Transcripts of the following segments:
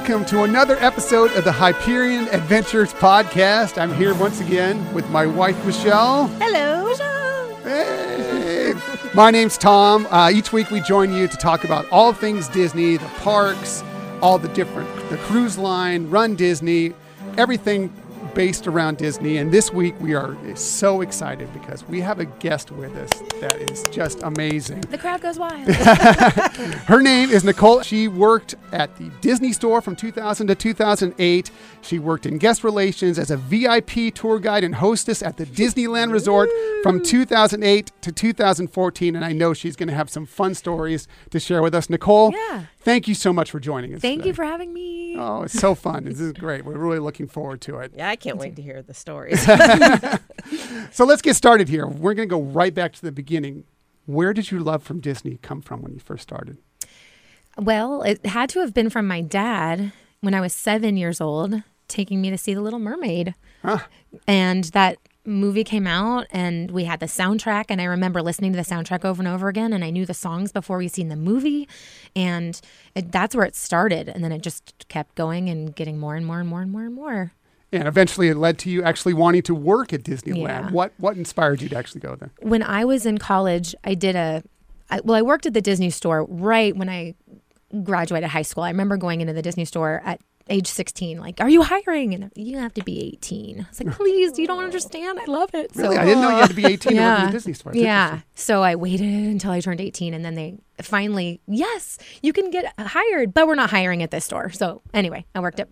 Welcome to another episode of the Hyperion Adventures podcast. I'm here once again with my wife, Michelle. Hello. Hey. My name's Tom. Uh, each week we join you to talk about all things Disney, the parks, all the different, the cruise line, Run Disney, everything based around Disney. And this week we are so excited because we have a guest with us that is just amazing. The crowd goes wild. Her name is Nicole. She worked at the Disney store from 2000 to 2008. She worked in guest relations as a VIP tour guide and hostess at the Disneyland Resort from 2008 to 2014. And I know she's going to have some fun stories to share with us. Nicole, Yeah. Thank you so much for joining us. Thank today. you for having me. Oh, it's so fun. This is great. We're really looking forward to it. Yeah, I can't wait to hear the stories. So let's get started here. We're going to go right back to the beginning. Where did your love from Disney come from when you first started? Well, it had to have been from my dad when I was seven years old, taking me to see The Little Mermaid. Huh. And that movie came out, and we had the soundtrack. And I remember listening to the soundtrack over and over again, and I knew the songs before we seen the movie. And it, that's where it started. And then it just kept going and getting more and more and more and more and more. And eventually it led to you actually wanting to work at Disneyland. Yeah. What what inspired you to actually go there? when I was in college, I did a, I, well, I worked at the Disney store right when I graduated high school. I remember going into the Disney store at age 16, like, are you hiring? And you have to be 18. I was like, please, you don't understand. I love it. Really? I didn't know you had to be 18 to work at Yeah. the Disney store. It's yeah. So I waited until I turned 18 and then they finally, yes, you can get hired, but we're not hiring at this store. So anyway, I worked at,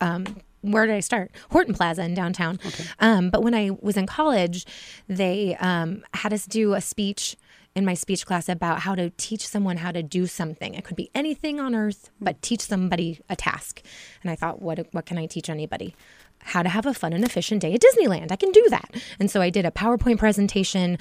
um, where did I start? Horton Plaza in downtown. Um, but when I was in college, they um, had us do a speech in my speech class about how to teach someone how to do something. It could be anything on earth, but teach somebody a task. And I thought, what what can I teach anybody? How to have a fun and efficient day at Disneyland. I can do that. And so I did a PowerPoint presentation.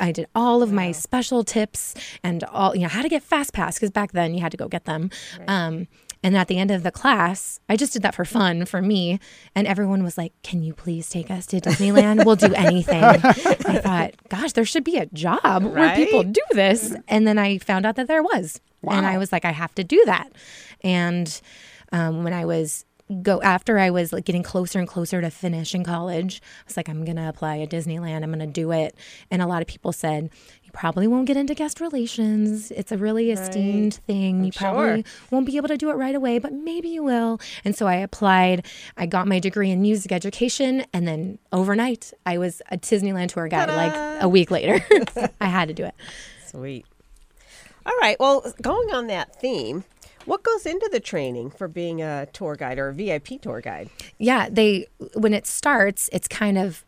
I did all of my special tips and all, you know, how to get Fast Pass because back then you had to go get them. Um, and at the end of the class, I just did that for fun for me. And everyone was like, Can you please take us to Disneyland? We'll do anything. I thought, Gosh, there should be a job where people do this. And then I found out that there was. And I was like, I have to do that. And um, when I was go after I was like getting closer and closer to finishing college, I was like, I'm gonna apply at Disneyland. I'm gonna do it. And a lot of people said, you probably won't get into guest relations. It's a really esteemed thing. you probably won't be able to do it right away, but maybe you will. And so I applied. I got my degree in music education, and then overnight I was a Disneyland tour guide. Like a week later, I had to do it. Sweet. All right. Well, going on that theme, what goes into the training for being a tour guide or a VIP tour guide? yeah they when it starts it's kind of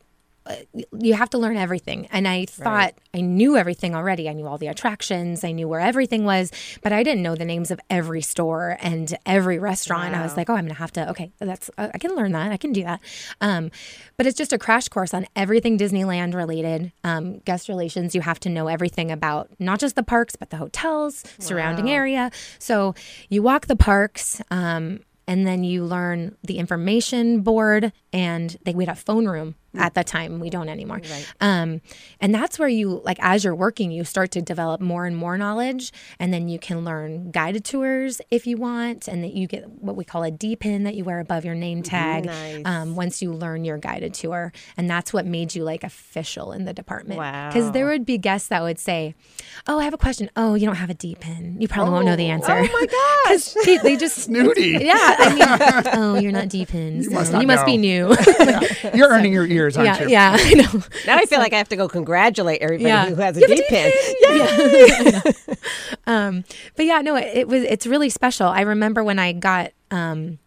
you have to learn everything. And i thought i knew everything already. I knew all the attractions. I knew where everything was but i didn't know the names of every store and every restaurant. I was like oh i'm gonna have to okay that's uh, i can learn that. I can do that. Um, but it's just a crash course on everything disneyland related. Um, guest relations you have to know everything about not just the parks but the hotels surrounding area. So you walk the parks um, and then you learn the information board and they we had a phone room at the time we don't anymore um, and that's where you like as you're working you start to develop more and more knowledge and then you can learn guided tours if you want and that you get what we call a d pin that you wear above your name tag Nice. um, once you learn your guided tour and that's what made you like official in the department because there would be guests that would say oh i have a question oh you don't have a d pin you probably won't know the answer Oh my gosh. they, they just Snooty. yeah, I mean, oh, you're not deep in. so You must must, not be know. new. You're earning your ears, aren't yeah, you? yeah, I know. Now I feel like I have to go congratulate everybody Yeah. who has a You a deep pin. Yeah. um, but yeah, no, it, it was. It's really special. I remember when I got um,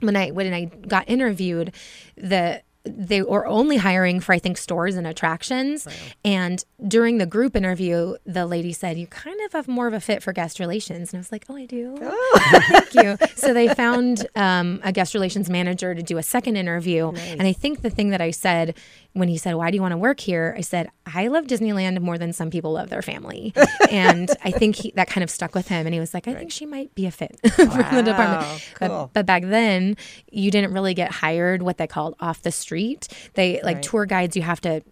when I when I got interviewed, the they were only hiring for I think stores and attractions. And during the group interview, the lady said, "You kind of have more of a fit for guest relations." And I was like, "Oh, I do." Thank you. So they found um, a guest relations manager to do a second interview. And I think the thing that I said when he said, Why do you want to work here? I said, I love Disneyland more than some people love their family. and I think he, that kind of stuck with him. And he was like, I think she might be a fit for the department. Wow, But, but back then, you didn't really get hired what they called off the street. They like Right. tour guides, you have to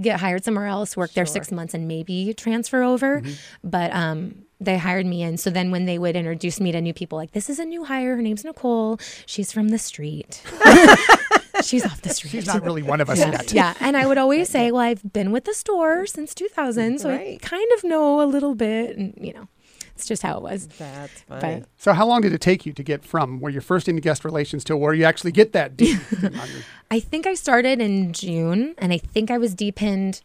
get hired somewhere else, work there six months, and maybe transfer over. But um, they hired me in. So then when they would introduce me to new people, like this is a new hire. Her name's Nicole. She's from the street. She's off the street. She's not really one of us yeah, yet. yeah. And I would always say, well, I've been with the store since 2000, so I kind of know a little bit. And, you know, it's just how it was. That's funny. But So how long did it take you to get from where you're first into guest relations to where you actually get that deep? I think I started in June, and I think I was deepened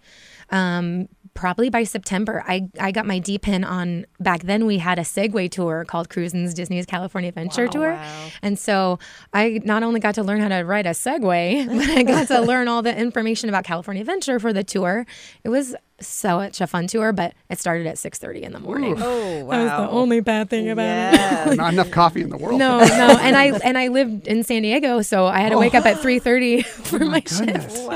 um, probably by September. I, I got my deepen on back then. We had a Segway tour called Cruisin's Disney's California Adventure Tour, Wow. and so I not only got to learn how to ride a Segway, but I got to learn all the information about California Adventure for the tour. It was such a fun tour, but it started at six thirty in the morning. Oh, wow. That was the only bad thing about it. yeah. not enough coffee in the world. No, no, and I and I lived in San Diego, so I had to oh. wake up at three thirty for oh my shift. Goodness.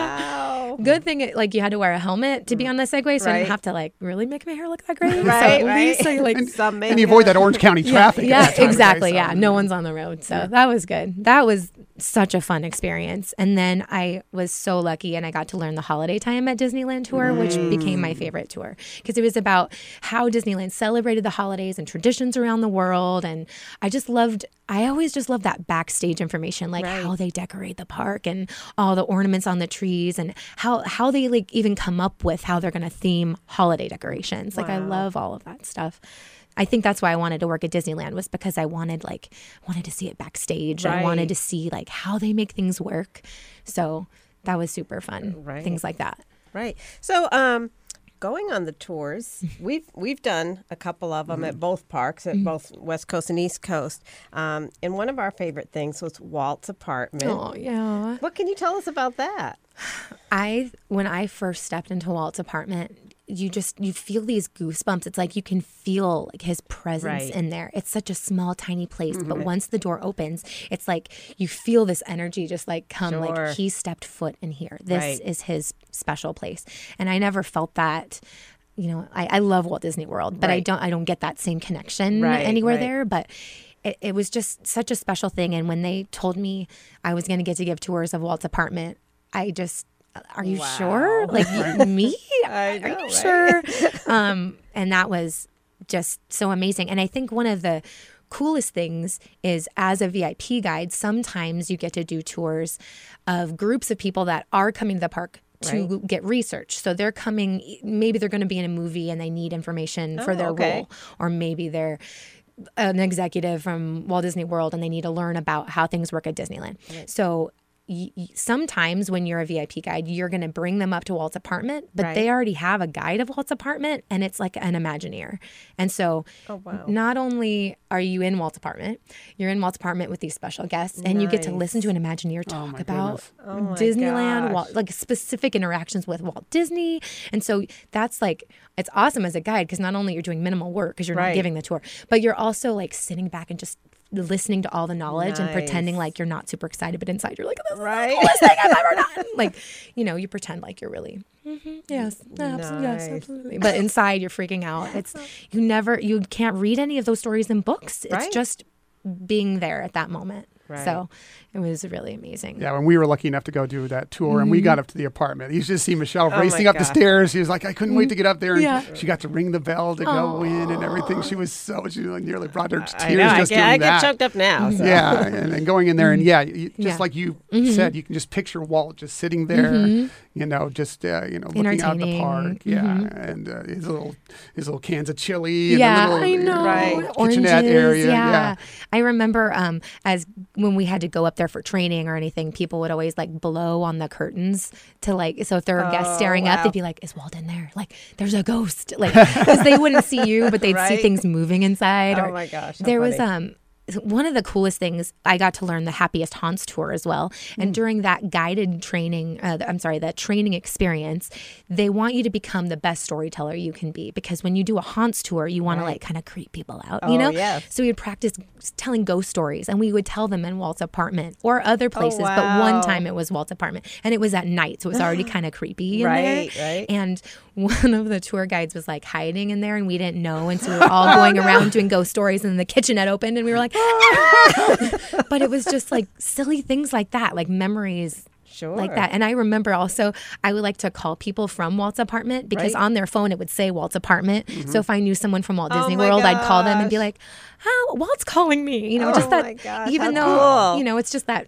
Wow. Good mm-hmm. thing, it, like you had to wear a helmet to be mm. on the Segway, so I didn't have to like really make my hair look that great. Right, so at right. least I like. Some And you avoid that Orange County traffic. at yeah, that time of day, exactly. so- Yeah, no mm-hmm. one's on the road, so that was good. That was such a fun experience. And then I was so lucky, and I got to learn the holiday time at Disneyland tour, which became Mm. my favorite tour because it was about how Disneyland celebrated the holidays and traditions around the world. And I just loved. I always just loved that backstage information, like Right. how they decorate the park and all the ornaments on the trees, and how how they like even come up with how they're going to theme holiday decorations. Like I love all of that stuff. I think that's why I wanted to work at Disneyland was because I wanted like wanted to see it backstage. I wanted to see like how they make things work. So that was super fun. Right. Things like that. Right. So, um, going on the tours, we've we've done a couple of them at both parks, at both West Coast and East Coast. Um, and one of our favorite things was Walt's apartment. Oh yeah. What can you tell us about that? I when I first stepped into Walt's apartment, you just you feel these goosebumps. It's like you can feel like his presence Right. Mm-hmm. in there. It's such a small, tiny place, but once the door opens, it's like you feel this energy just like come. Sure. Like he stepped foot in here. This Right. is his special place, and I never felt that. You know, I, I love Walt Disney World, but I don't I don't get that same connection Right, anywhere right. there. But it, it was just such a special thing. And when they told me I was going to get to give tours of Walt's apartment, I just, are you sure? Like me? I are you right? sure? um, and that was just so amazing. And I think one of the coolest things is as a VIP guide, sometimes you get to do tours of groups of people that are coming to the park to get research. So they're coming, maybe they're going to be in a movie and they need information for Oh, their okay. role, or maybe they're an executive from Walt Disney World and they need to learn about how things work at Disneyland. So y- y- sometimes when you're a VIP guide, you're going to bring them up to Walt's apartment, but Right. they already have a guide of Walt's apartment and it's like an Imagineer. And so Oh, wow. not only are you in Walt's apartment, you're in Walt's apartment with these special guests and you get to listen to an Imagineer oh, talk my about Oh, Disneyland. Walt, like specific interactions with Walt Disney. And so that's like, it's awesome as a guide because not only you're doing minimal work because you're Right. not giving the tour, but you're also like sitting back and just listening to all the knowledge and pretending like you're not super excited, but inside you're like, this is Right. the coolest thing I've ever done. like, you know, you pretend like you're really, "Mhm, yes, absolutely, yes, absolutely. But inside you're freaking out. It's, you never, you can't read any of those stories in books. It's Right. just being there at that moment. Right. So it was really amazing. Yeah, when we were lucky enough to go do that tour and we Mm-hmm. got up to the apartment, you just see Michelle Oh racing up the stairs. She was like, I couldn't wait to get up there. And Yeah. she got to ring the bell to go in and everything. She was so, she like nearly brought her tears I know. I just get, doing I that. get choked up now. So. Yeah, and, and going in there, and yeah, you, just Yeah. like you Mm-hmm. said, you can just picture Walt just sitting there, you know, just uh, you know, looking out the Entertaining. park, yeah, and uh, his little his little cans of chili, Yeah, and the little, I know. Right. kitchenette Oranges, area, yeah. yeah. I remember um, as when we had to go up there for training or anything, people would always like blow on the curtains to like. So if there were guests Oh, staring up, they'd be like, "Is Walden there? Like, there's a ghost." Like, because they wouldn't see you, but they'd see things moving inside. Oh or- my gosh, there was um one of the coolest things I got to learn the happiest haunts tour as well. And Mm. during that guided training, uh, I'm sorry, that training experience, they want you to become the best storyteller you can be because when you do a haunts tour, you want to like kind of creep people out, you Oh, know? yes. So we would practice telling ghost stories and we would tell them in Walt's apartment or other places. But Oh, wow. one time it was Walt's apartment and it was at night. So it was already kind of creepy in Right, there. right. And one of the tour guides was like hiding in there and we didn't know. And so we were all going around doing ghost stories and the kitchenette opened and we were like, "Ah!" but it was just like silly things like that, like memories Sure. like that. And I remember also I would like to call people from Walt's apartment because Right. on their phone it would say Walt's apartment. So if I knew someone from Walt Oh Disney my World, I'd call them and be like, "How Walt's calling me?" You know, Oh just that. gosh, even though cool. you know it's just that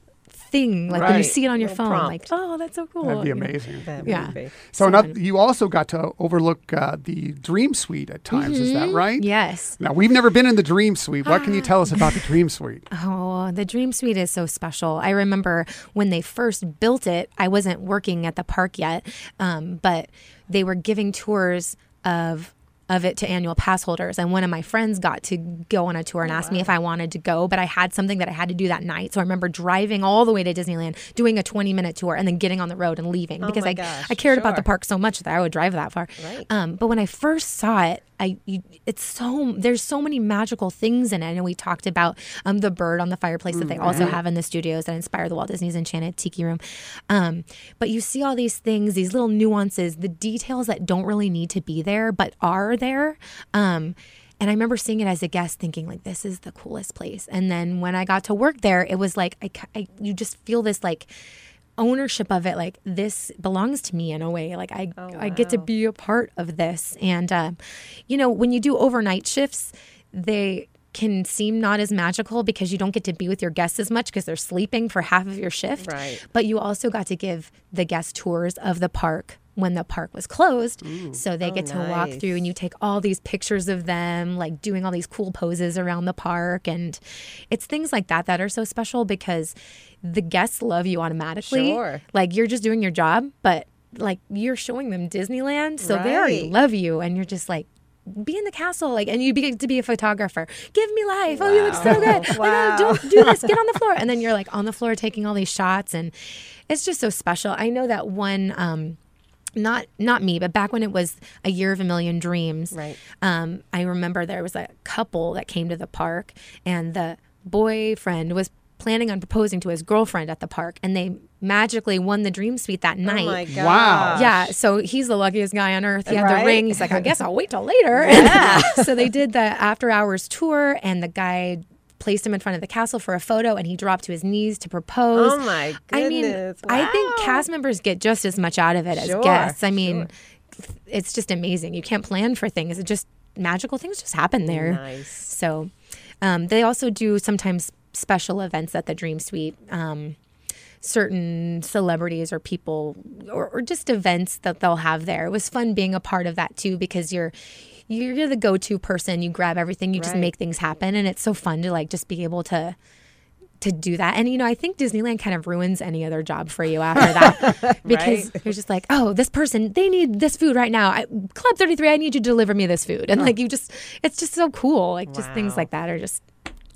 thing, like when you Right. see it on your Little phone, like, "Oh, that's so cool." That'd be you know. amazing. That Yeah. would be. So, So another, you also got to overlook uh, the Dream Suite at times. Is that right? Yes. Now we've never been in the Dream Suite. What can you tell us about the Dream Suite? Oh, the Dream Suite is so special. I remember when they first built it, I wasn't working at the park yet, um, but they were giving tours of of it to annual pass holders. And one of my friends got to go on a tour and asked me if I wanted to go but I had something that I had to do that night. So I remember driving all the way to Disneyland doing a 20 minute tour and then getting on the road and leaving because I gosh, I cared about the park so much that I would drive that far. Right. um, but when I first saw it, I you, it's so there's so many magical things in it, and we talked about um, the bird on the fireplace that they also have in the studios that inspire the Walt Disney's Enchanted Tiki Room. Um, but you see all these things, these little nuances, the details that don't really need to be there but are there. Um, and I remember seeing it as a guest, thinking like, "This is the coolest place." And then when I got to work there, it was like I, I you just feel this like ownership of it like this belongs to me in a way. Like i i get to be a part of this. And uh, you know when you do overnight shifts they can seem not as magical because you don't get to be with your guests as much because they're sleeping for half of your shift. Right. but you also got to give the guests tours of the park when the park was closed. So they get to walk through and you take all these pictures of them like doing all these cool poses around the park. And it's things like that that are so special because the guests love you automatically. Sure. like you're just doing your job but like you're showing them disneyland so they already love you. And you're just like be in the castle like and you begin to be a photographer. Give me life. Oh you look so good. Wow. like, oh, do, do this. Get on the floor. And then you're like on the floor taking all these shots. And it's just so special. I know that one um not not me, but back when it was a year of a million dreams, Right. um, I remember there was a couple that came to the park, and the boyfriend was planning on proposing to his girlfriend at the park, and they magically won the dream suite that night. Oh my gosh. Wow. Yeah, so he's the luckiest guy on earth. He had Right? the ring. He's like, I guess I'll wait till later. Yeah. so they did the after hours tour, and the guy placed him in front of the castle for a photo, and he dropped to his knees to propose. Oh my goodness. I mean, goodness. I think cast members get just as much out of it as guests. I mean, it's just amazing. You can't plan for things. It just magical things just happen there. Nice. So um, they also do sometimes special events at the Dream Suite. Um, certain celebrities or people or, or just events that they'll have there. It was fun being a part of that too because you're you're the go-to person. You grab everything, you just make things happen and it's so fun to like just be able to to do that. And you know, I think Disneyland kind of ruins any other job for you after that because you're just like, oh, this person, they need this food right now. I, Club 33, I need you to deliver me this food. And like you just, it's just so cool. Like just things like that are just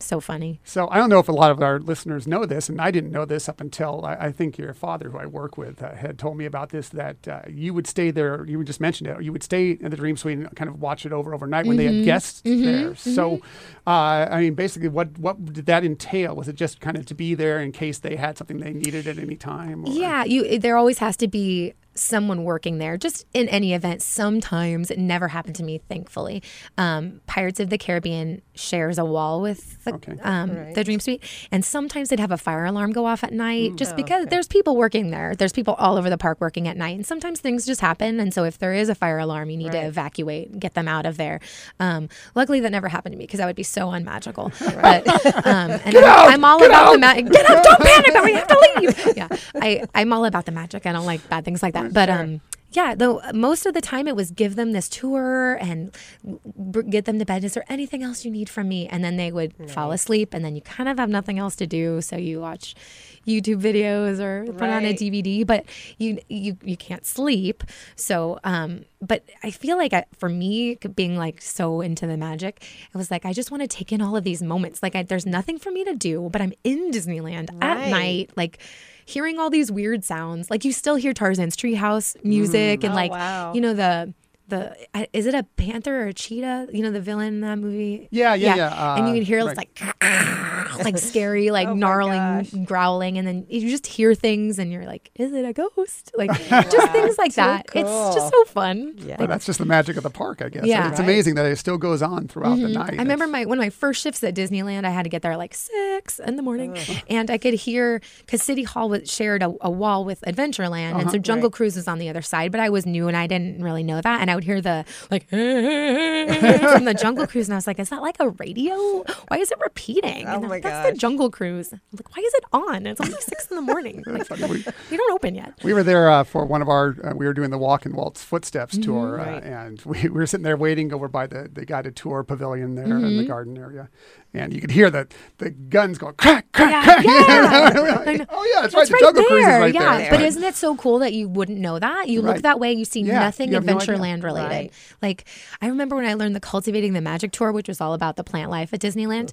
so funny. So I don't know if a lot of our listeners know this, and I didn't know this up until I, I think your father, who I work with, uh, had told me about this. That uh, you would stay there. You just mentioned it. You would stay in the Dream Suite and kind of watch it over overnight when they Mm-hmm. had guests there. So, uh, I mean, basically, what what did that entail? Was it just kind of to be there in case they had something they needed at any time? or- Yeah, you. There always has to be someone working there. Just in any event, sometimes it never happened to me, thankfully. Um, Pirates of the Caribbean shares a wall with the, Okay. um, the Dream Suite, and sometimes they'd have a fire alarm go off at night, Mm. just Oh, because okay. there's people working there. There's people all over the park working at night, and sometimes things just happen. And so if there is a fire alarm, you need to Right. evacuate, get them out of there. Um, luckily, that never happened to me because that would be so unmagical. But um, and I'm, I'm all about the magic. Get up! Don't panic! We have to leave. Yeah, I I'm all about the magic. I don't like bad things like that. But um. Yeah, though most of the time it was give them this tour and b- get them to bed. Is there anything else you need from me? And then they would fall asleep, and then you kind of have nothing else to do, so you watch YouTube videos or put on a DVD. But you you you can't sleep. So, um, but I feel like I, for me, being like so into the magic, it was like I just want to take in all of these moments. Like I, there's nothing for me to do, but I'm in Disneyland at night, like hearing all these weird sounds. Like you still hear Tarzan's treehouse music mm. and Oh, like wow. you know the the is it a panther or a cheetah? You know the villain in that movie. Yeah, yeah, yeah, and you uh, can hear right. like like scary, like Oh gnarling, growling, and then you just hear things, and you're like, "Is it a ghost?" Like just things like Too that. It's just so fun. Yeah. But that's just the magic of the park, I guess. Yeah. it's Right. amazing that it still goes on throughout the night. I remember my one of my first shifts at Disneyland. I had to get there like six in the morning, and I could hear because City Hall was shared a, a wall with Adventureland, and so Jungle Right. Cruise was on the other side. But I was new and I didn't really know that, and I would hear the like from the Jungle Cruise, and I was like, "Is that like a radio? Why is it repeating?" Oh and my like, That's the. Jungle Cruise. I'm like, "Why is it on? It's only six in the morning. Like, we, we don't open yet." we were there uh, for one of our, uh, we were doing the Walk in Walt's Footsteps Mm-hmm. tour, uh, and we, we were sitting there waiting over by the, the guided tour pavilion there in Mm-hmm. the garden area. And you could hear the, the guns going crack, crack, Yeah, crack. yeah. Know. oh, yeah, that's, That's right. The right Jungle there. Cruise is right yeah. there. But Right. isn't it so cool that you wouldn't know that? You Right. look that way, you see nothing have no. Related. Right. Like I remember when I learned the Cultivating the Magic tour, which was all about the plant life at Disneyland.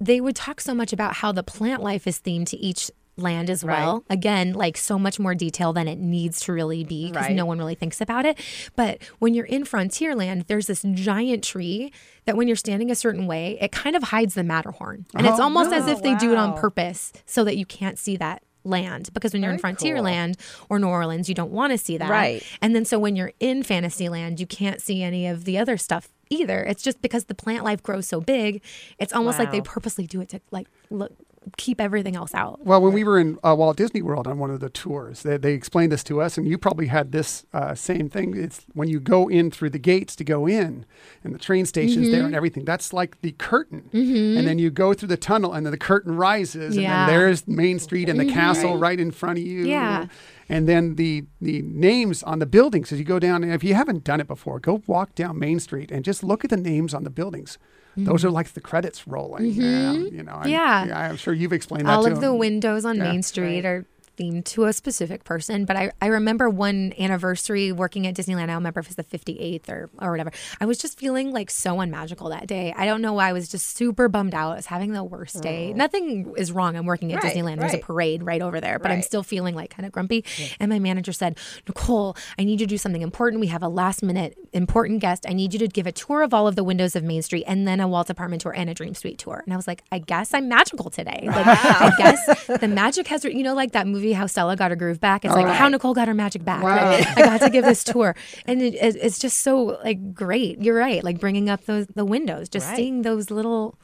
They would talk so much about how the plant life is themed to each land as well. Again, like so much more detail than it needs to really be because Right. no one really thinks about it. But when you're in Frontierland, there's this giant tree that when you're standing a certain way, it kind of hides the Matterhorn. And it's Oh, almost as if they do it on purpose so that you can't see that land because when you're in Very cool. Frontierland or New Orleans, you don't want to see that. Right. And then so when you're in Fantasyland, you can't see any of the other stuff either. It's just because the plant life grows so big, it's almost like they purposely do it to like look keep everything else out. Well, when we were in uh, Walt Disney World on one of the tours, they, they explained this to us, and you probably had this uh, same thing. It's when you go in through the gates to go in, and the train station's there Mm-hmm. and everything. That's like the curtain, and then you go through the tunnel, and then the curtain rises, Yeah. and then there's Main Street and the castle right in front of you. Yeah. And then the the names on the buildings as you go down. And if you haven't done it before, go walk down Main Street and just look at the names on the buildings. Those are like the credits rolling. Um, you know, and- Mm-hmm. Yeah. I'm sure you've explained that all to of the them. windows on Yeah. Main Street Right. are themed to a specific person. But I, I remember one anniversary working at Disneyland. I don't remember if it's the 58th or, or whatever. I was just feeling like so unmagical that day. I don't know why. I was just super bummed out. I was having the worst day. Nothing is wrong. I'm working at Right, Disneyland. There's a parade right over there, but I'm still feeling like kind of grumpy. And my manager said, Nicole, I need you to do something important. We have a last minute important guest. I need you to give a tour of all of the windows of Main Street and then a Walt apartment tour and a Dream Suite tour. And I was like, I guess I'm magical today. Like, I guess the magic has, you know, like that movie, How Stella Got Her Groove Back. It's like how Nicole got her magic back. Wow. Like, I got to give this tour. And it, it, it's just so like great. You're right. Like bringing up those, the windows, just Right. seeing those little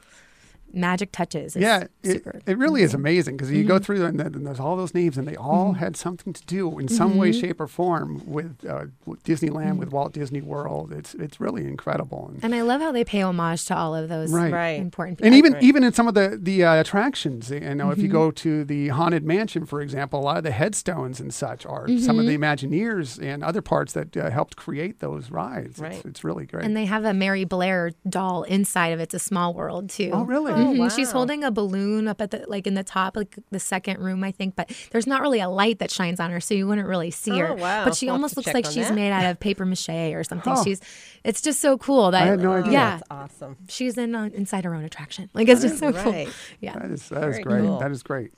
magic touches. Is Yeah, it, super. it really is amazing because you go Mm-hmm. through and, then- and there's all those names and they all had something to do in some way, Mm-hmm. shape, or form with, uh, with Disneyland, with Walt Disney World. It's it's really incredible. And, And I love how they pay homage to all of those Right. Right. important people. and even Right. even in some of the the uh, attractions, you know, if you Mm-hmm. go to the haunted mansion, for example, a lot of the headstones and such are some Mm-hmm. of the Imagineers and other parts that uh, helped create those rides. It's, Right. it's really great. And they have a Mary Blair doll inside of It's a Small World too. oh, really? Mhm. She's holding a balloon up at the like in the top, like the second room, I think. But there's not really a light that shines on her, so you wouldn't really see her. Oh, wow. But she We'll almost looks like she's that. made out of paper mache or something. Oh. She's, it's just so cool that I had no idea. Yeah, That's awesome. she's in uh, inside her own attraction. Like it's just so cool. Yeah. That is that is Very great. cool. That is great.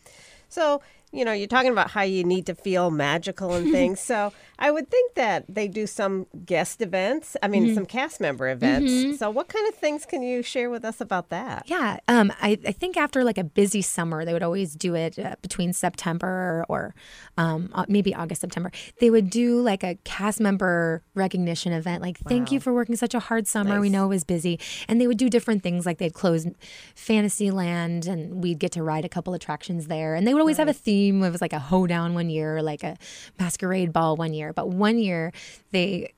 So, you know, you're talking about how you need to feel magical and things. so, I would think that they do some guest events, I mean, some cast member events. So, what kind of things can you share with us about that? Yeah, um, I, I think after like a busy summer, they would always do it uh, between September or um, uh, maybe August, September. They would do like a cast member recognition event, like "Thank you for working such a hard summer. We know it was busy," and they would do different things, like they'd close Fantasyland, and we'd get to ride a couple attractions there. And they would always have a theme. It was like a hoedown one year, or like a masquerade ball one year. But one year they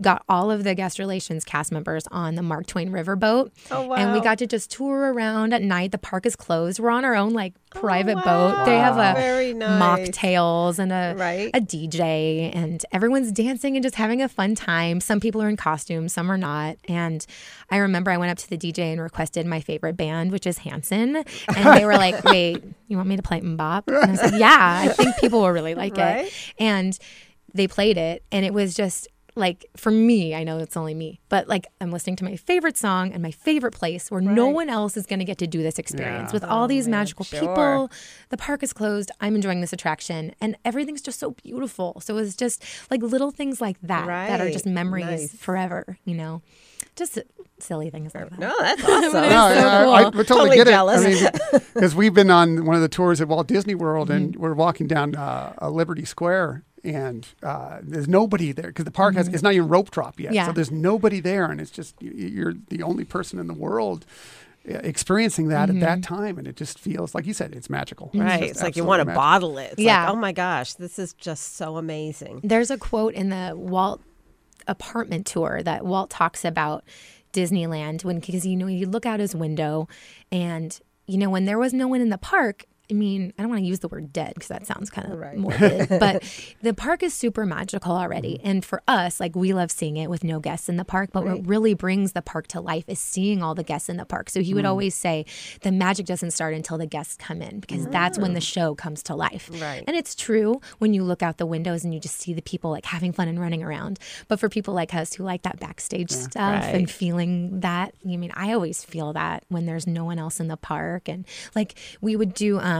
got all of the guest relations cast members on the Mark Twain riverboat. Oh, And we got to just tour around at night. The park is closed. We're on our own like oh, private Oh, wow. boat. They have a nice. mocktails and a Right. a DJ and everyone's dancing and just having a fun time. Some people are in costumes, some are not. And I remember I went up to the DJ and requested my favorite band, which is Hanson. And they were like, "Wait, you want me to play MMMBop?" And I was like, "Yeah, I think people will really like Right. it." And they played it and it was just like for me, I know it's only me, but like I'm listening to my favorite song and my favorite place where no one else is going to get to do this experience Yeah. with all these man, magical sure. people. The park is closed. I'm enjoying this attraction and everything's just so beautiful. So it's just like little things like that that are just memories Nice. forever, you know. just silly things like that. No, that's awesome. No, so I, I, I cool. totally, Totally get jealous. it. I mean, because we've been on one of the tours at Walt Disney World, and Mm-hmm. we're walking down uh, uh, Liberty Square, and uh, there's nobody there because the park has it's not even rope drop yet. Mm-hmm. Yeah. So there's nobody there, and it's just you- you're the only person in the world uh, experiencing that at that Mm-hmm. time, and it just feels like you said, it's magical. Right. just It's like you want to magical. bottle it. It's Yeah. like, oh my gosh, this is just so amazing. There's a quote in the Walt apartment tour that Walt talks about Disneyland when because you know you look out his window and you know when there was no one in the park I mean, I don't want to use the word dead because that sounds kind of Right. morbid, but the park is super magical already. And for us, like we love seeing it with no guests in the park, but what really brings the park to life is seeing all the guests in the park. So he would always say the magic doesn't start until the guests come in because that's when the show comes to life. Right. And it's true when you look out the windows and you just see the people like having fun and running around. But for people like us who like that backstage stuff Right. and feeling that, I mean, I always feel that when there's no one else in the park. And like we would do, um,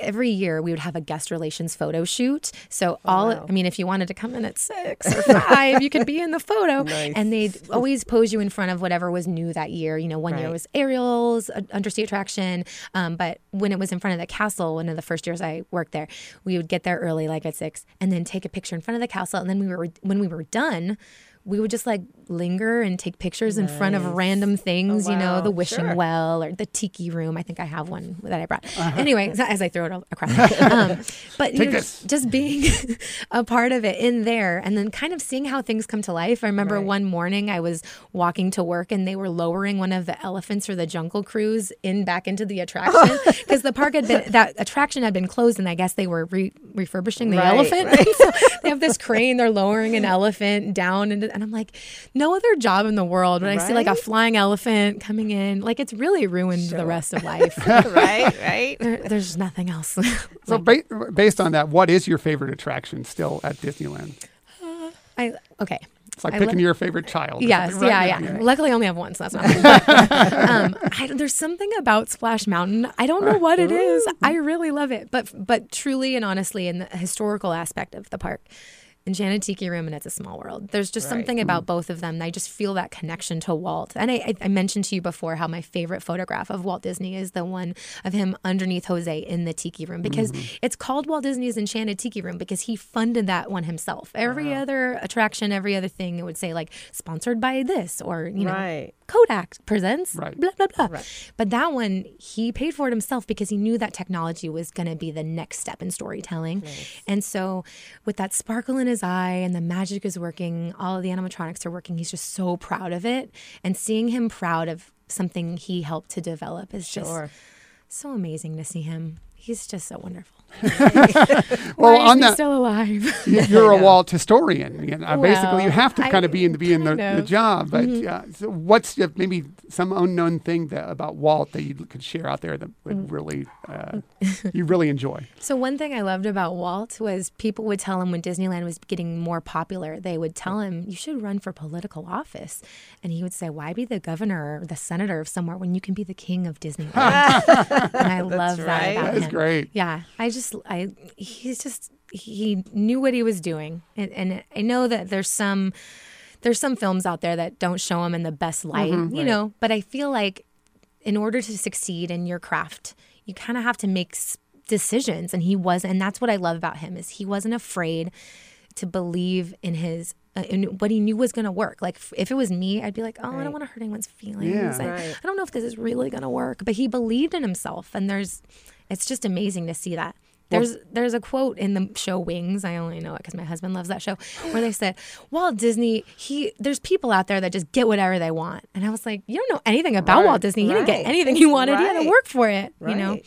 every year we would have a guest relations photo shoot. So all wow. I mean, if you wanted to come in at six or five, you could be in the photo. Nice. And they'd always pose you in front of whatever was new that year. You know, one year was Ariel's uh, undersea attraction. Um, but when it was in front of the castle, one of the first years I worked there, we would get there early, like at six, and then take a picture in front of the castle. And then we were when we were done. We would just like linger and take pictures in front of random things, you know, the wishing Sure. well or the tiki room. I think I have one that I brought. Anyway, as I throw it across. Um, but you know, this. just being a part of it in there and then kind of seeing how things come to life. I remember Right. one morning I was walking to work and they were lowering one of the elephants for the jungle cruise in back into the attraction because the park had been that attraction had been closed and I guess they were re- refurbishing the Right, elephant. right. so they have this crane, they're lowering an elephant down into, and I'm like, no other job in the world would I see like a flying elephant coming in. Like it's really ruined the rest of life. right, right. There, there's nothing else. So ba- based on that, what is your favorite attraction still at Disneyland? I okay. It's like I picking li- your favorite child. Yes, right? yeah, yeah. Luckily, I only have one, so that's not. Um, I, there's something about Splash Mountain. I don't know what it is. I really love it, but but truly and honestly, in the historical aspect of the park, Enchanted Tiki Room and It's a Small World. There's just something about mm. both of them. I just feel that connection to Walt. And I, I, mentioned to you before how my favorite photograph of Walt Disney is the one of him underneath Jose in the Tiki Room because mm-hmm. it's called Walt Disney's Enchanted Tiki Room because he funded that one himself. Every other attraction, every other thing, it would say like sponsored by this or you know Right. Kodak presents Right. blah blah blah. But that one he paid for it himself because he knew that technology was going to be the next step in storytelling. And so with that sparkle in his eye and the magic is working, all of the animatronics are working. He's just so proud of it and seeing him proud of something he helped to develop is Sure. just so amazing to see him. He's just so wonderful. Well, Why on is that- still alive? You- You're a Walt historian. You know, basically, you have to I- kind of be in be in the, kind the of. Mm-hmm. job. But uh, so what's uh, maybe some unknown thing that, about Walt that you could share out there that would Mm. really uh, you really enjoy? So one thing I loved about Walt was people would tell him when Disneyland was getting more popular, they would tell him you should run for political office, and he would say, "Why be the governor or the senator of somewhere when you can be the king of Disneyland?" and I love that about That is him. Great. Yeah, I just I he's just he knew what he was doing, and, and I know that there's some there's some films out there that don't show him in the best mm-hmm. light, you know. But I feel like in order to succeed in your craft, you kind of have to make decisions, and he was, and that's what I love about him is he wasn't afraid to believe in his. Uh, in what he knew was going to work. Like if it was me, I'd be like, "Oh, I don't want to hurt anyone's feelings. Yeah. I, Right. I don't know if this is really going to work." But he believed in himself, and there's, it's just amazing to see that. There's there's a quote in the show Wings. I only know it because my husband loves that show, where they said Walt Disney. He there's people out there that just get whatever they want, and I was like, you don't know anything about Right. Walt Disney. He didn't get anything he wanted. He had to work for it. You know.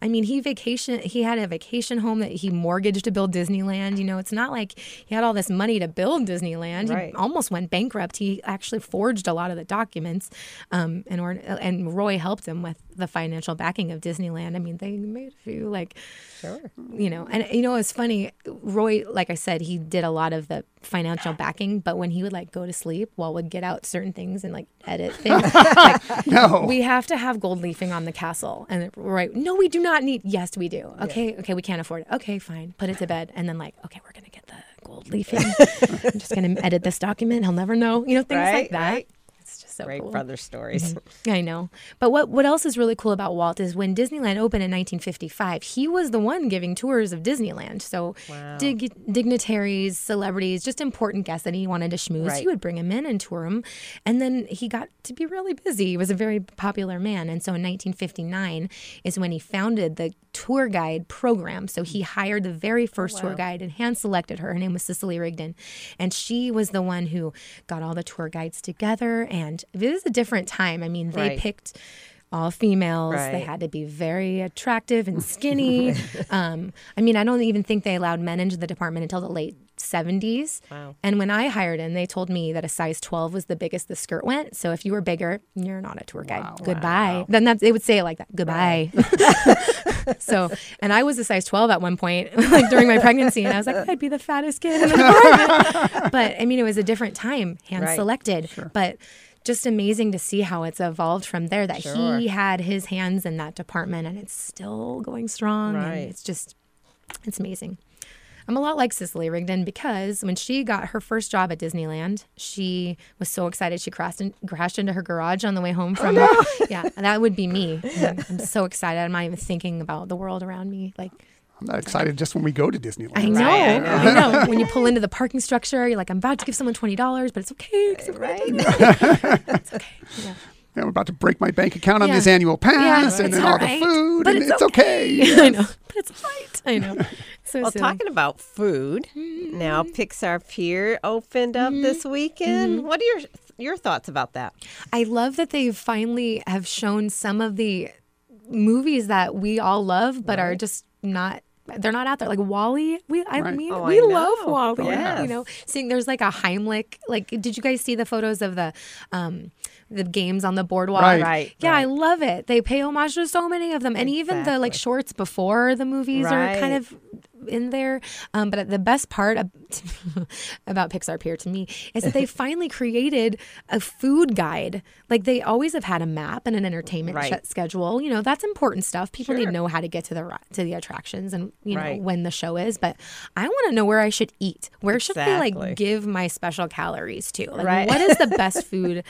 Right. I mean, he vacation. He had a vacation home that he mortgaged to build Disneyland. You know, it's not like he had all this money to build Disneyland. He almost went bankrupt. He actually forged a lot of the documents, um, in order. And Roy helped him with the financial backing of Disneyland. I mean, they made a few like Sure. you know and you know it's funny roy like i said he did a lot of the financial backing but when he would like go to sleep walt would get out certain things and like edit things. Like, No. we have to have gold leafing on the castle. And right? no we do not need yes we do. Okay okay we can't afford it. Okay fine put it to bed. And then like okay we're gonna get the gold leafing. I'm just gonna edit this document. He'll never know. You know things Right, like that. right. So Great cool. brother stories. I know. But what what else is really cool about Walt is when Disneyland opened in 1955, he was the one giving tours of Disneyland. So Wow. dig- dignitaries, celebrities, just important guests that he wanted to schmooze, Right. he would bring him in and tour him. And then he got to be really busy. He was a very popular man. And so in 1959 is when he founded the tour guide program. So he hired the very first tour guide and hand selected her. Her name was Cicely Rigdon. And she was the one who got all the tour guides together. And it was a different time. I mean, they Right. picked all females. They had to be very attractive and skinny. um, I mean, I don't even think they allowed men into the department until the late 70s. Wow. And when I hired in, they told me that a size 12 was the biggest the skirt went. So if you were bigger, you're not a tour guide. Wow. Goodbye. Then that's, they would say it like that. Goodbye. so, and I was a size 12 at one point, like during my pregnancy, and I was like, I'd be the fattest kid in the department. but I mean, it was a different time, hand Right. selected. But just amazing to see how it's evolved from there that Sure. he had his hands in that department and it's still going strong. Right. And it's just, it's amazing. I'm a lot like Cicely Rigdon because when she got her first job at Disneyland, she was so excited she crashed, in, crashed into her garage on the way home oh, from. Yeah, that would be me. I'm, I'm so excited. I'm not even thinking about the world around me. Like I'm not excited just when we go to Disneyland. I know, Right, I I know. When you pull into the parking structure, you're like, I'm about to give someone twenty dollars, but it's okay. I'm Right. it's okay. Yeah. I'm about to break my bank account on Yeah. this annual pass Yeah, and then all all the food, but and it's it's okay. I know, but it's right. I know. So Well, silly. talking about food, now Mm-hmm. Pixar Pier opened up this weekend. Mm-hmm. What are your your thoughts about that? I love that they finally have shown some of the movies that we all love, but are just not. They're not out there like WALL-E. We I Right. mean Oh, we I love know. WALL-E. Yes. You know, seeing there's like a Heimlich. Like, did you guys see the photos of the um the games on the boardwalk? Right. Right, Yeah, I love it. They pay homage to so many of them, and even the like shorts before the movies are kind of in there. Um, but the best part about Pixar Pier to me is that they finally created a food guide. Like they always have had a map and an entertainment Right. sh- schedule. You know, that's important stuff. People need to know how to get to the to the attractions and you know Right. when the show is. But I want to know where I should eat. Where should I like give my special calories to? Like Right. what is the best food?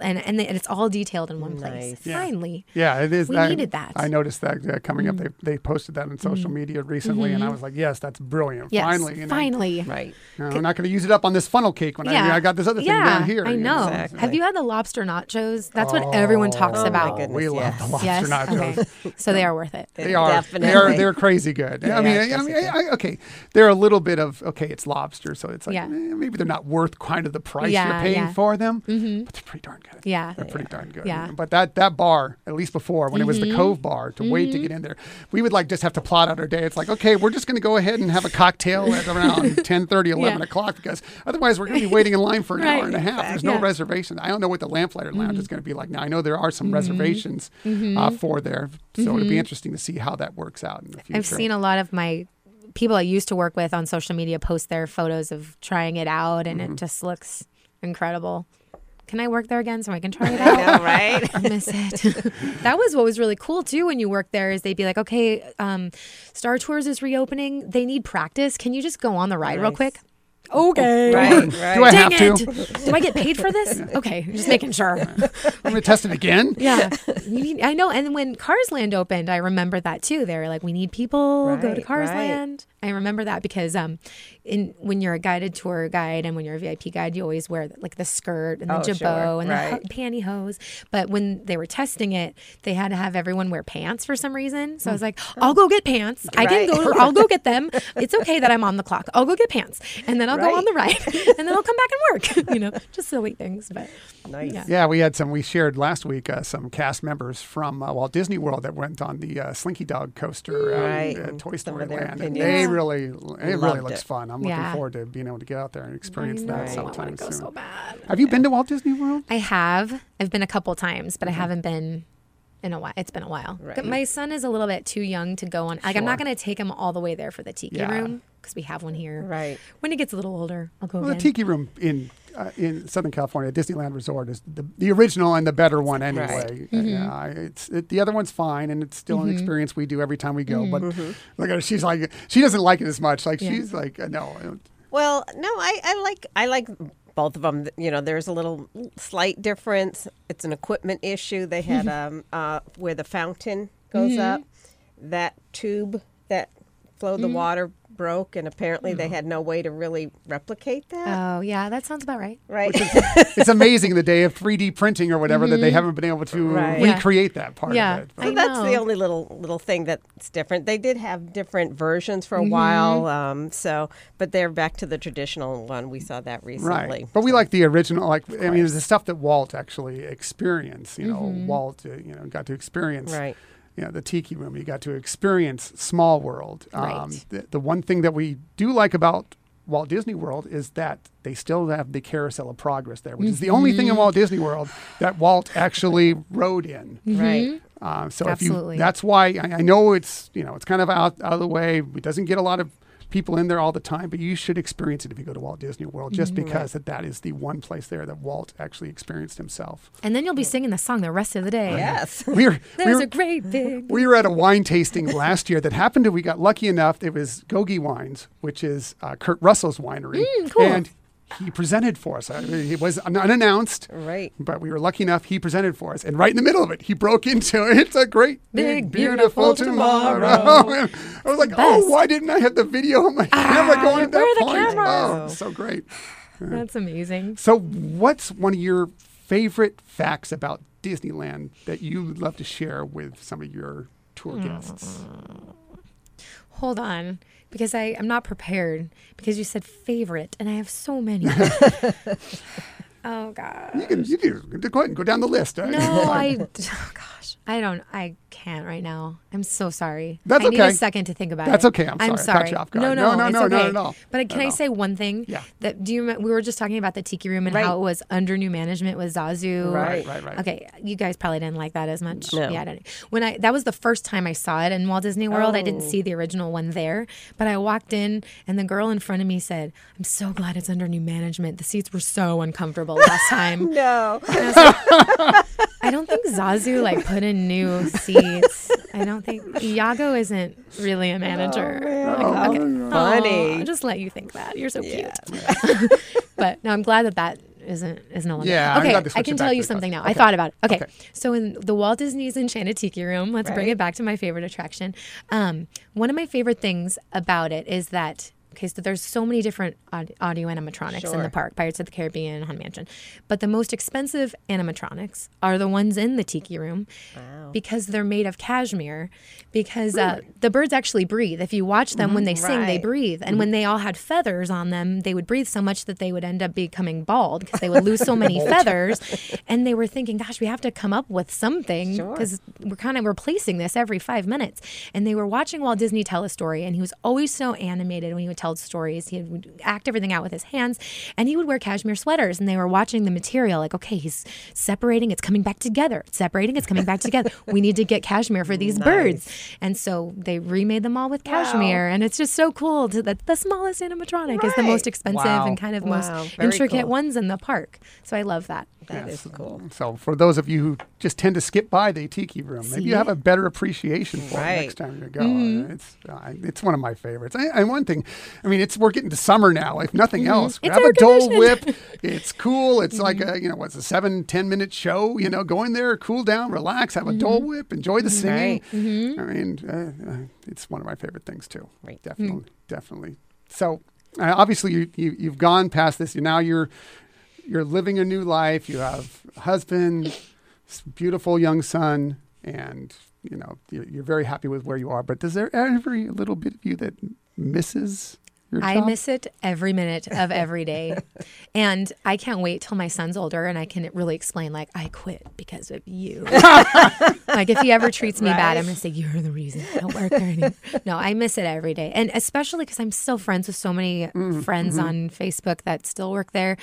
And and, they, and it's all detailed in one place. Nice. Yeah. Finally. Yeah, it is. We I, needed that. Mm-hmm. I noticed that uh, coming up. They, they posted that on social media recently, and I was like, yes, that's brilliant. Yes, Finally. And I- finally. Right. No, I'm not going to use it up on this funnel cake when I, I got this other thing yeah, down here. I you know. Exactly. Have you had the lobster nachos? That's what everyone talks Oh, my about. goodness, we love yes. the lobster yes. nachos. Okay. So they are worth it. They are. Definitely. They are. They're crazy good. I Yeah, mean, I, I mean, I, okay, they're a little bit of okay. It's lobster, so it's like eh, maybe they're not worth kind of the price you're paying for them, but they're pretty darn Yeah. they're pretty darn good. Yeah. But that that bar, at least before when it was the Mm-hmm. Cove Bar, to wait to get in there, we would like just have to plot out our day. It's like okay, we're just going to go ahead and have a cocktail at around 10, 11 Yeah. o'clock because otherwise we're going to be waiting in line for an Right. hour and a half. There's no Yeah. Mm-hmm. reservation. I don't know what the Lamplighter Lounge is going to be like now. I know there are some reservations uh, for there, so it'll be interesting to see how that works out in the future. Mm-hmm. I've seen a lot of my people I used to work with on social media post their photos of trying it out, and Mm-hmm. it just looks incredible. Can I work there again so I can try it I out? know, right? I miss it. that was what was really cool too when you worked there is they'd be like, okay, um, Star Tours is reopening. They need practice. Can you just go on the ride real quick? Okay. right, right. Do I Dang have it. to? Do I get paid for this? Okay, just making sure. I'm going to test it again. Yeah, You need- I know. And when Cars Land opened, I remember that too. They were like, "We need people. go to Right, Cars right. Land." I remember that because um, in when you're a guided tour guide and when you're a VIP guide, you always wear like the skirt and the Oh, jabot sure, and the right. ho- pantyhose. But when they were testing it, they had to have everyone wear pants for some reason. So I was like, "I'll go get pants. I can Right. go. I'll go get them. It's okay that I'm on the clock. I'll go get pants, and then I'll go on the ride, and then I'll come back and work. you know, just silly things, but." Nice. Yeah. Yeah, we had some. We shared last week uh, some cast members from uh, Walt Disney World that went on the uh, Slinky Dog coaster Right, at and Toy some Story of their Land, and they Yeah. Really, it really looks it. fun. I'm looking forward to being able to get out there and experience I that know. I sometime want go soon. so bad. Have you been to Walt Disney World? I have. I've been a couple times, Mm-hmm. but I haven't been in a while. It's been a while. Right. My son is a little bit too young to go on. Like, I'm not going to take him all the way there for the tiki Yeah. room because we have one here. Right. When he gets a little older, I'll go Well, the. Tiki Room in uh, in Southern California, Disneyland Resort, is the, the original and the better one anyway. Mm-hmm. Yeah, it's it, the other one's fine, and it's still an experience we do every time we go. But Mm-hmm. look at her; she's like she doesn't like it as much. Like Yeah. she's like, uh, no, Well, no, I, I like I like both of them. You know, there's a little slight difference. It's an equipment issue. They had um, uh, where the fountain goes Mm-hmm. up, that tube that flowed the water broke, and apparently they had no way to really replicate that. Oh yeah, that sounds about right. right. it's amazing the day of 3D printing or whatever that they haven't been able to Right. Yeah. recreate that part Yeah. of it. I So that's the know. only little little thing that's different. They did have different versions for a while, um, so but they're back to the traditional one. We saw that recently. Right, but we like the original. Like, I mean, it's the stuff that Walt actually experienced. You know, Walt, uh, you know, got to experience. Right. You know, the Tiki Room. You got to experience Small World. Um, Right. the, the one thing that we do like about Walt Disney World is that they still have the Carousel of Progress there, which is the only thing in Walt Disney World that Walt actually rode in. Right. Uh, so if you, that's why I, I know it's you know it's kind of out, out of the way. It doesn't get a lot of people in there all the time, but you should experience it if you go to Walt Disney World, just because that, that is the one place there that Walt actually experienced himself. And then you'll be singing the song the rest of the day. Yes. We were, we were, a great big. we were at a wine tasting last year that happened to, we got lucky enough. It was Gogi Wines, which is uh, Kurt Russell's winery. cool. And he presented for us. It was unannounced. Right. But we were lucky enough he presented for us. And right in the middle of it, he broke into It's a great, big, Big, beautiful, beautiful tomorrow. tomorrow. I was like, oh, why didn't I have the video on my ah, camera going at that where are the point? Oh, cameras? Oh, so great. That's amazing. So, what's one of your favorite facts about Disneyland that you would love to share with some of your tour hmm. guests? Hold on, because I am not prepared because you said favorite, and I have so many. oh God. You can, you can go ahead and go down the list. No, I. Oh gosh, I don't. I can't right now. I'm so sorry. That's I need okay. a second to think about That's it. That's okay. I'm I'm sorry. I caught you off guard. No, No, no, no, it's no, okay. not at all. But can at I say one thing? Yeah. That do you? remem- We were just talking about the Tiki Room and Right. how it was under new management with Zazu. Right. Right, right. Okay, you guys probably didn't like that as much. No. Yeah, I didn't. When I that was the first time I saw it in Walt Disney World. I didn't Oh. see the original one there, but I walked in and the girl in front of me said, "I'm so glad it's under new management. The seats were so uncomfortable last time." No. I don't think Zazu like put in new seats. I don't think Iago isn't really a manager. Like, How okay. funny. Aw, just let you think that. You're so Yeah. cute. but no, I'm glad that that isn't isn't a limit. Yeah, I'm okay, I can tell you something that. now. I thought about it. Okay. Okay. so in the Walt Disney's Enchanted Tiki Room, let's bring it back to my favorite attraction. Um, one of my favorite things about it is that. Okay, so there's so many different audio animatronics in the park, Pirates of the Caribbean, Haunted Mansion. But the most expensive animatronics are the ones in the Tiki Room Wow. because they're made of cashmere. Because uh, the birds actually breathe. If you watch them when they sing, they breathe. And when they all had feathers on them, they would breathe so much that they would end up becoming bald because they would lose so many feathers. And they were thinking, gosh, we have to come up with something Sure. because we're kind of replacing this every five minutes. And they were watching Walt Disney tell a story, and he was always so animated when he would tell stories. He would act everything out with his hands, and he would wear cashmere sweaters. And they were watching the material, like, okay, he's separating, it's coming back together. It's separating, it's coming back together. We need to get cashmere for these birds. And so they remade them all with cashmere, and it's just so cool to, that the smallest animatronic is the most expensive Wow. and kind of Wow, most very intricate cool. ones in the park. So I love that. That is cool. So, for those of you who just tend to skip by the Tiki Room, maybe you have a better appreciation for it next time you go. Uh, It's uh, it's one of my favorites. And, one thing, I mean, it's we're getting to summer now. If nothing else, It's grab a Dole. Whip. It's cool. It's like a you know what's a seven ten minute show. You know, go in there, cool down, relax, have a Dole Whip, enjoy the singing. Right. Mm-hmm. I mean, uh, uh, it's one of my favorite things too. Right. Definitely, definitely. So, uh, obviously, you, you you've gone past this. Now you're you're living a new life. You have a husband, beautiful young son, and you know you're, you're very happy with where you are. But does there ever a little bit of you that misses I miss it every minute of every day. and I can't wait till my son's older and I can really explain, like, I quit because of you. like, if he ever treats me bad, I'm going to say, You're the reason I don't work there anymore. No, I miss it every day. And especially because I'm still friends with so many friends on Facebook that still work there.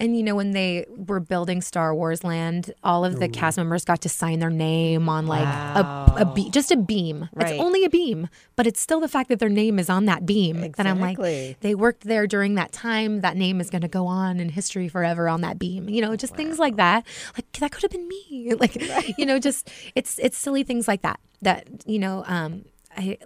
And, you know, when they were building Star Wars Land, all of the cast members got to sign their name on like a, a be- just a beam. Right. It's only a beam, but it's still the fact that their name is on that beam. That I'm like, Exactly. they worked there during that time. That name is going to go on in history forever on that beam. You know, just things like that. Like that could have been me. Like you know, just it's it's silly things like that. That you know, um, I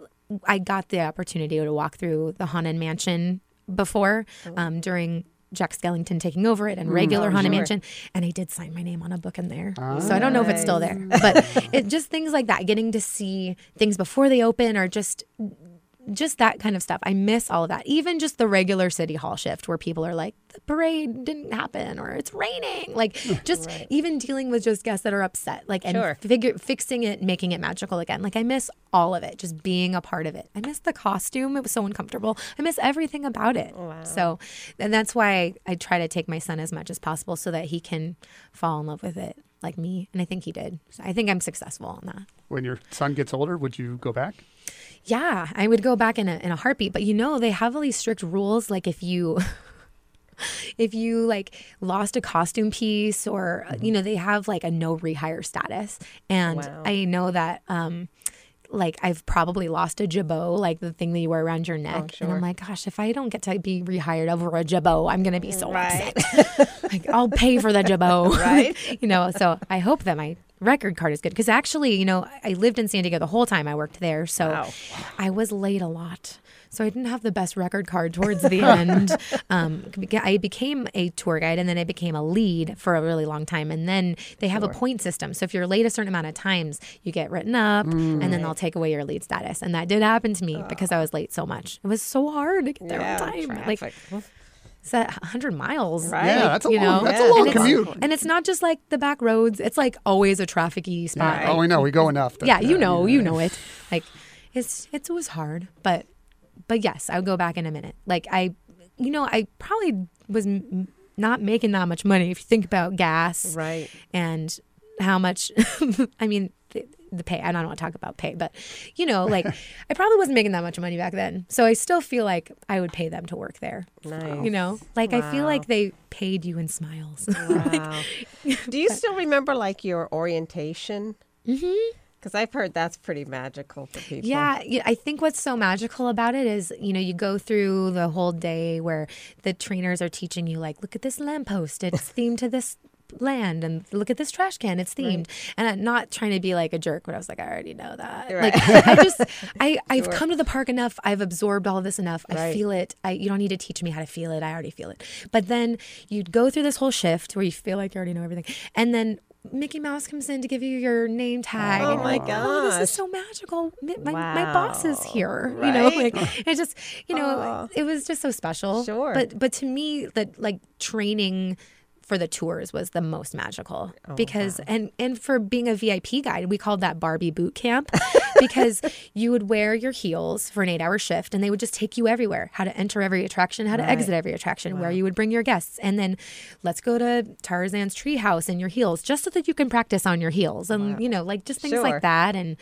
I got the opportunity to walk through the haunted mansion before um, during Jack Skellington taking over it and regular Oh, Haunted sure. Mansion. And I did sign my name on a book in there. so I don't know if it's still there. But it just things like that, getting to see things before they open or just just that kind of stuff. I miss all of that. Even just the regular city hall shift where people are like, the parade didn't happen or it's raining. Like just even dealing with just guests that are upset, like and Sure. figure fixing it, making it magical again. Like I miss all of it, just being a part of it. I miss the costume. It was so uncomfortable. I miss everything about it. So and that's why I, I try to take my son as much as possible so that he can fall in love with it like me. And I think he did. So I think I'm successful on that. When your son gets older, would you go back? Yeah, I would go back in a in a heartbeat. But you know, they have all these strict rules. Like if you if you like lost a costume piece or uh, you know, they have like a no rehire status. And Wow. I know that um like I've probably lost a jabot, like the thing that you wear around your neck. And sure. I'm like, gosh, if I don't get to be rehired over a jabot, I'm gonna be so Right. upset. like I'll pay for the jabot. Right. you know, so I hope that my record card is good because actually, you know, I lived in San Diego the whole time I worked there, so Wow. I was late a lot. So I didn't have the best record card towards the end. Um, I became a tour guide and then I became a lead for a really long time. And then they have a point system. So if you're late a certain amount of times, you get written up and then they'll take away your lead status. And that did happen to me because I was late so much. It was so hard to get there Yeah, on time. Like traffic. it's that 100 miles. Right. Yeah, that's a you long, know, that's a Yeah. long and it's, commute. and it's not just like the back roads. It's like always a trafficy spot. Right. Oh, we know we go enough. that- Yeah, you know, you know it. Like it's it was hard, but but yes, I would go back in a minute. Like I, you know, I probably was m- not making that much money if you think about gas Right. and how much. I mean. The, the pay. I don't want to talk about pay, but you know, like I probably wasn't making that much money back then. So I still feel like I would pay them to work there. Nice. You know, like I feel like they paid you in smiles. Wow. Do you still remember like your orientation? Mm-hmm. Because I've heard that's pretty magical for people. Yeah, yeah, I think what's so magical about it is, you know, you go through the whole day where the trainers are teaching you, like, look at this lamppost, it's themed to this land, and look at this trash can, it's themed. And I'm not trying to be like a jerk, but I was like, I already know that. Right. Like, I just, I, I've come to the park enough, I've absorbed all of this enough, I Right. feel it. I, you don't need to teach me how to feel it, I already feel it. But then you'd go through this whole shift where you feel like you already know everything, and then. Mickey Mouse comes in to give you your name tag. Oh and my like, oh, this is so magical. My, my, my boss is Wow. here. You know, like it just, you know, Aw. it was just so special. Sure. But but to me, that like training for the tours was the most magical Oh, because and and for being a VIP guide, we called that Barbie boot camp because you would wear your heels for an eight hour shift and they would just take you everywhere. How to enter every attraction, how to Right. exit every attraction, where you would bring your guests, and then let's go to Tarzan's treehouse in your heels, just so that you can practice on your heels, and you know, like just things Sure. like that, and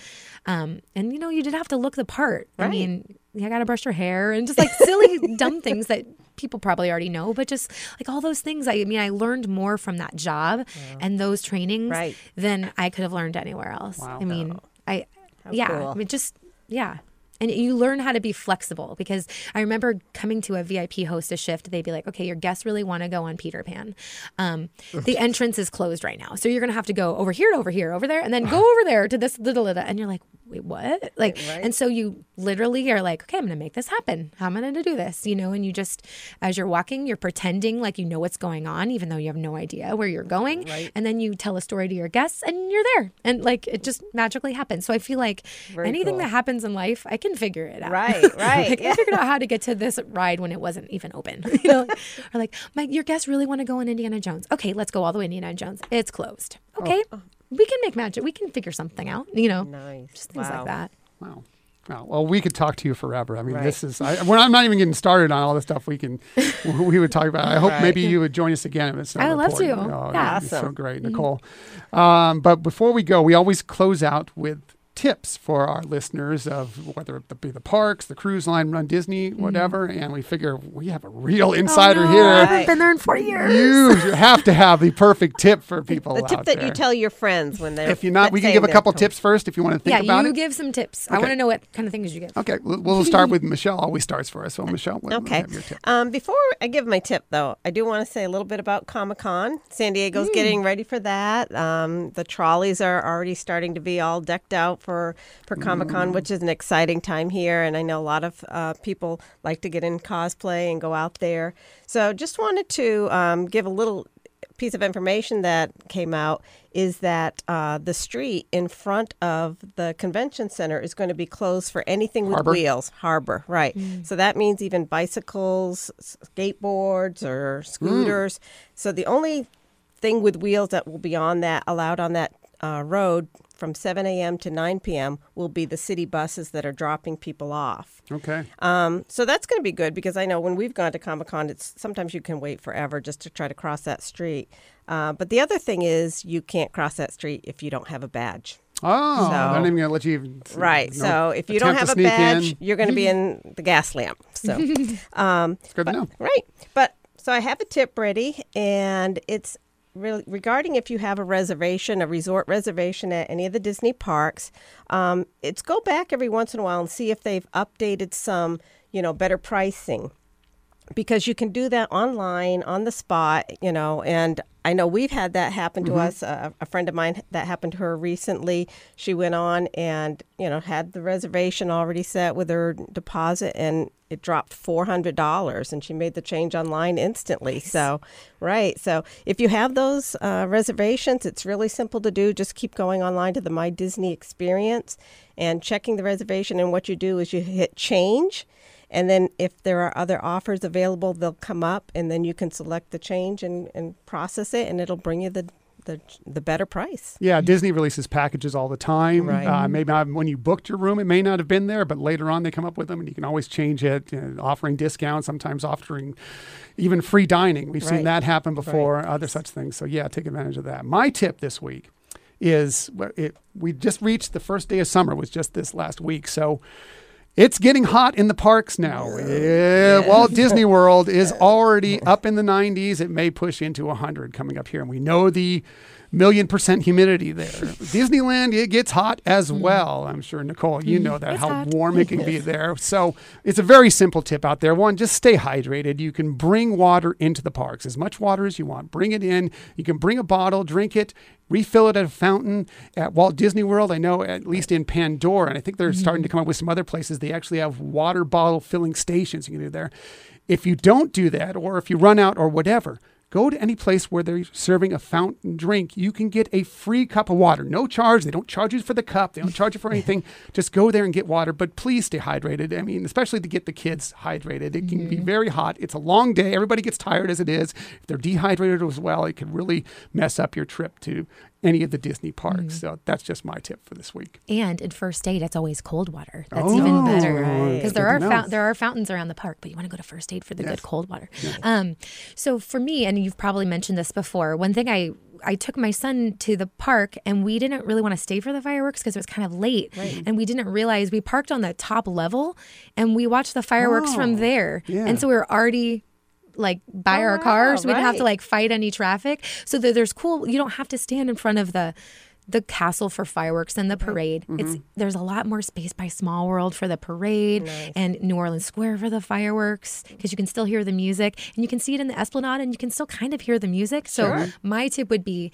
um, and you know, you did have to look the part. I mean, you got to brush your hair and just like silly, dumb things that people probably already know, but just like all those things. I mean, I learned more from that job and those trainings Right. than I could have learned anywhere else. Wow. I mean, I, How yeah, cool. I mean, just, yeah. And you learn how to be flexible because I remember coming to a VIP hostess shift. They'd be like, okay, your guests really want to go on Peter Pan. Um, the entrance is closed right now. So you're going to have to go over here, over here, over there, and then go over there to this little, little. And you're like, wait, what? Like, Right. and so you literally are like, okay, I'm going to make this happen. How am I going to do this? You know, and you just, as you're walking, you're pretending like you know what's going on, even though you have no idea where you're going. Right. And then you tell a story to your guests and you're there. And like, it just magically happens. So I feel like Very anything cool. that happens in life, I can figure it out. Right, right. like, I figured out how to get to this ride when it wasn't even open. you know, or like, my your guests really want to go on Indiana Jones. Okay, let's go all the way to Indiana Jones. It's closed. Oh. oh. Okay, we can make magic. We can figure something out. You know, Nice. just things Wow. like that. Wow. Wow. Well, we could talk to you forever. I mean, Right. this is. I, when I'm not even getting started on all the stuff we can, we would talk about. I hope Right. maybe you would join us again. If it's I would love to. important. Oh, Yeah. that'd so great, Nicole. Um, but before we go, we always close out with tips for our listeners of whether it be the parks, the cruise line, Run Disney, whatever. And we figure we have a real insider Oh, no, I here. haven't been there in four years. You have to have the perfect tip for people The tip out that there. you tell your friends when they're. if you're not, we can give a couple com- tips first if you want to think yeah, about it. Yeah, you give some tips. I want to know what kind of things you give. Okay, we'll we'll start with Michelle. Always starts for us. So Michelle, what, Okay. have your tip? Um, before I give my tip, though, I do want to say a little bit about Comic Con. San Diego's getting ready for that. Um, the trolleys are already starting to be all decked out for for Comic Con, which is an exciting time here, and I know a lot of uh, people like to get in cosplay and go out there. So just wanted to um, give a little piece of information that came out is that uh, the street in front of the convention center is going to be closed for anything with Harbor? wheels. Harbor, right. So that means even bicycles, skateboards, or scooters. So the only thing with wheels that will be on that, allowed on that uh, road from 7 a.m. to 9 p.m. will be the city buses that are dropping people off. Okay. Um, so that's going to be good because I know when we've gone to Comic Con, it's sometimes you can wait forever just to try to cross that street. Uh, but the other thing is you can't cross that street if you don't have a badge. Oh, So- they're not even going to let you even. Right. no so if you don't have a badge, in. you're going to be in the Gaslamp. So um, It's good to know. Right. But so I have a tip ready, and it's really regarding if you have a reservation, a resort reservation at any of the Disney parks. Um, it's go back every once in a while and see if they've updated some, you know, better pricing because you can do that online on the spot, you know, and I know we've had that happen to us. Uh, a friend of mine that happened to her recently. She went on and, you know, had the reservation already set with her deposit and it dropped $400 and she made the change online instantly. So, right. So, if you have those uh, reservations, it's really simple to do. Just keep going online to the My Disney experience and checking the reservation. And what you do is you hit change. And then if there are other offers available, they'll come up, and then you can select the change and, and process it, and it'll bring you the the, the better price. Yeah, Disney releases packages all the time. Right. Uh, maybe not when you booked your room, it may not have been there, but later on they come up with them, and you can always change it. You know, offering discounts, sometimes offering even free dining. We've seen that happen before. Other such things. So yeah, take advantage of that. My tip this week is it, we just reached the first day of summer was just this last week, so. It's getting hot in the parks now. Yeah, Walt Disney World is already up in the 90s. It may push into 100 coming up here. And we know the million percent humidity there. Disneyland, it gets hot as well. I'm sure, Nicole, you know that, Mm-hmm. It's how hot. warm it can be there. So it's a very simple tip out there. One, just stay hydrated. You can bring water into the parks, as much water as you want. Bring it in. You can bring a bottle, drink it, refill it at a fountain at Walt Disney World. I know at least in Pandora, and I think they're starting to come up with some other places. They actually have water bottle filling stations you can do there. If you don't do that, or if you run out or whatever, Go to any place where they're serving a fountain drink. You can get a free cup of water. No charge. They don't charge you for the cup. They don't charge you for anything. Just go there and get water. But please stay hydrated. I mean, especially to get the kids hydrated. It can be very hot. It's a long day. Everybody gets tired as it is. If they're dehydrated as well, it can really mess up your trip to any of the Disney parks. So that's just my tip for this week. And in first aid, it's always cold water. That's Oh, even better because Good there to are fount- there are fountains around the park, but you want to go to first aid for the Yes. good cold water. Um, so for me, and you've probably mentioned this before, one thing I I took my son to the park and we didn't really want to stay for the fireworks because it was kind of late, and we didn't realize we parked on the top level and we watched the fireworks Oh, from there, yeah. and so we were already like by Oh, our wow, cars. We didn't have to like fight any traffic. So there, there's cool. You don't have to stand in front of the the castle for fireworks and the mm-hmm. parade. It's mm-hmm. there's a lot more space by Small World for the parade and New Orleans Square for the fireworks because you can still hear the music and you can see it in the Esplanade and you can still kind of hear the music. So Sure. my tip would be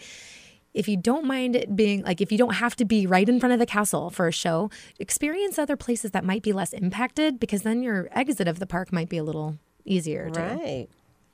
if you don't mind it being like if you don't have to be right in front of the castle for a show, experience other places that might be less impacted because then your exit of the park might be a little easier Right.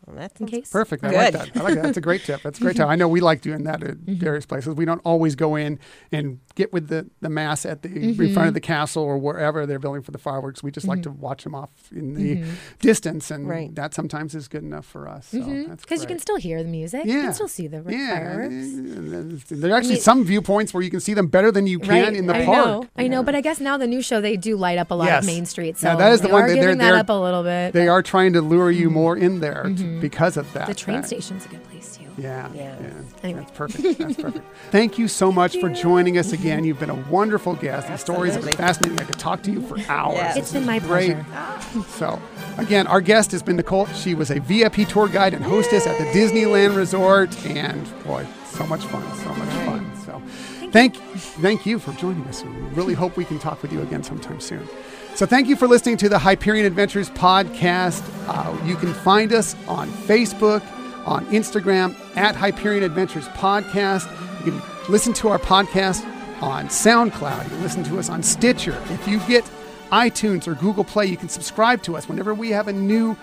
Well, that's in case. Perfect. I like that. I like that. That's a great tip. That's a great tip. I know we like doing that at various places. We don't always go in and get with the, the mass at the in front of the castle or wherever they're building for the fireworks. We just like to watch them off in the distance, and Right. that sometimes is good enough for us. So that's Because you can still hear the music. You Yeah. can still see the Yeah, fireworks. and there are actually mean- some viewpoints where you can see them better than you can in the I park. know, I know, but I guess now the new show they do light up a lot Yes. of Main Street. So Yeah, that is the they one are that they're- that they're- up a little bit. They are trying to lure you more in there to, Mm. because of that. the train fact. station's a good place too. Yeah, Yeah. yeah. Anyway. That's perfect. That's perfect. Thank you so much for joining us again. You've been a wonderful guest. These stories are Absolutely. fascinating. I could talk to you for hours. Yeah. It's This been my great. pleasure. So, again, our guest has been Nicole. She was a VIP tour guide and hostess at the Disneyland Resort, and boy, so much fun, so much fun. So, thank thank you for joining us. We really hope we can talk with you again sometime soon. So, thank you for listening to the Hyperion Adventures podcast. Uh, you can find us on Facebook, on Instagram at Hyperion Adventures Podcast. You can listen to our podcast on SoundCloud. You can listen to us on Stitcher. If you get iTunes or Google Play, you can subscribe to us. Whenever we have a new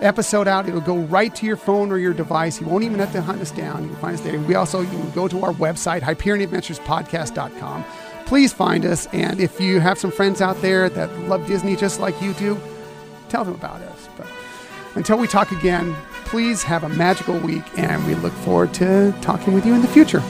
episode out, it'll go right to your phone or your device. You won't even have to hunt us down. You can find us there. We also you can go to our website, HyperionAdventuresPodcast.com. Please find us, and if you have some friends out there that love Disney just like you do, tell them about us. But until we talk again, please have a magical week, and we look forward to talking with you in the future.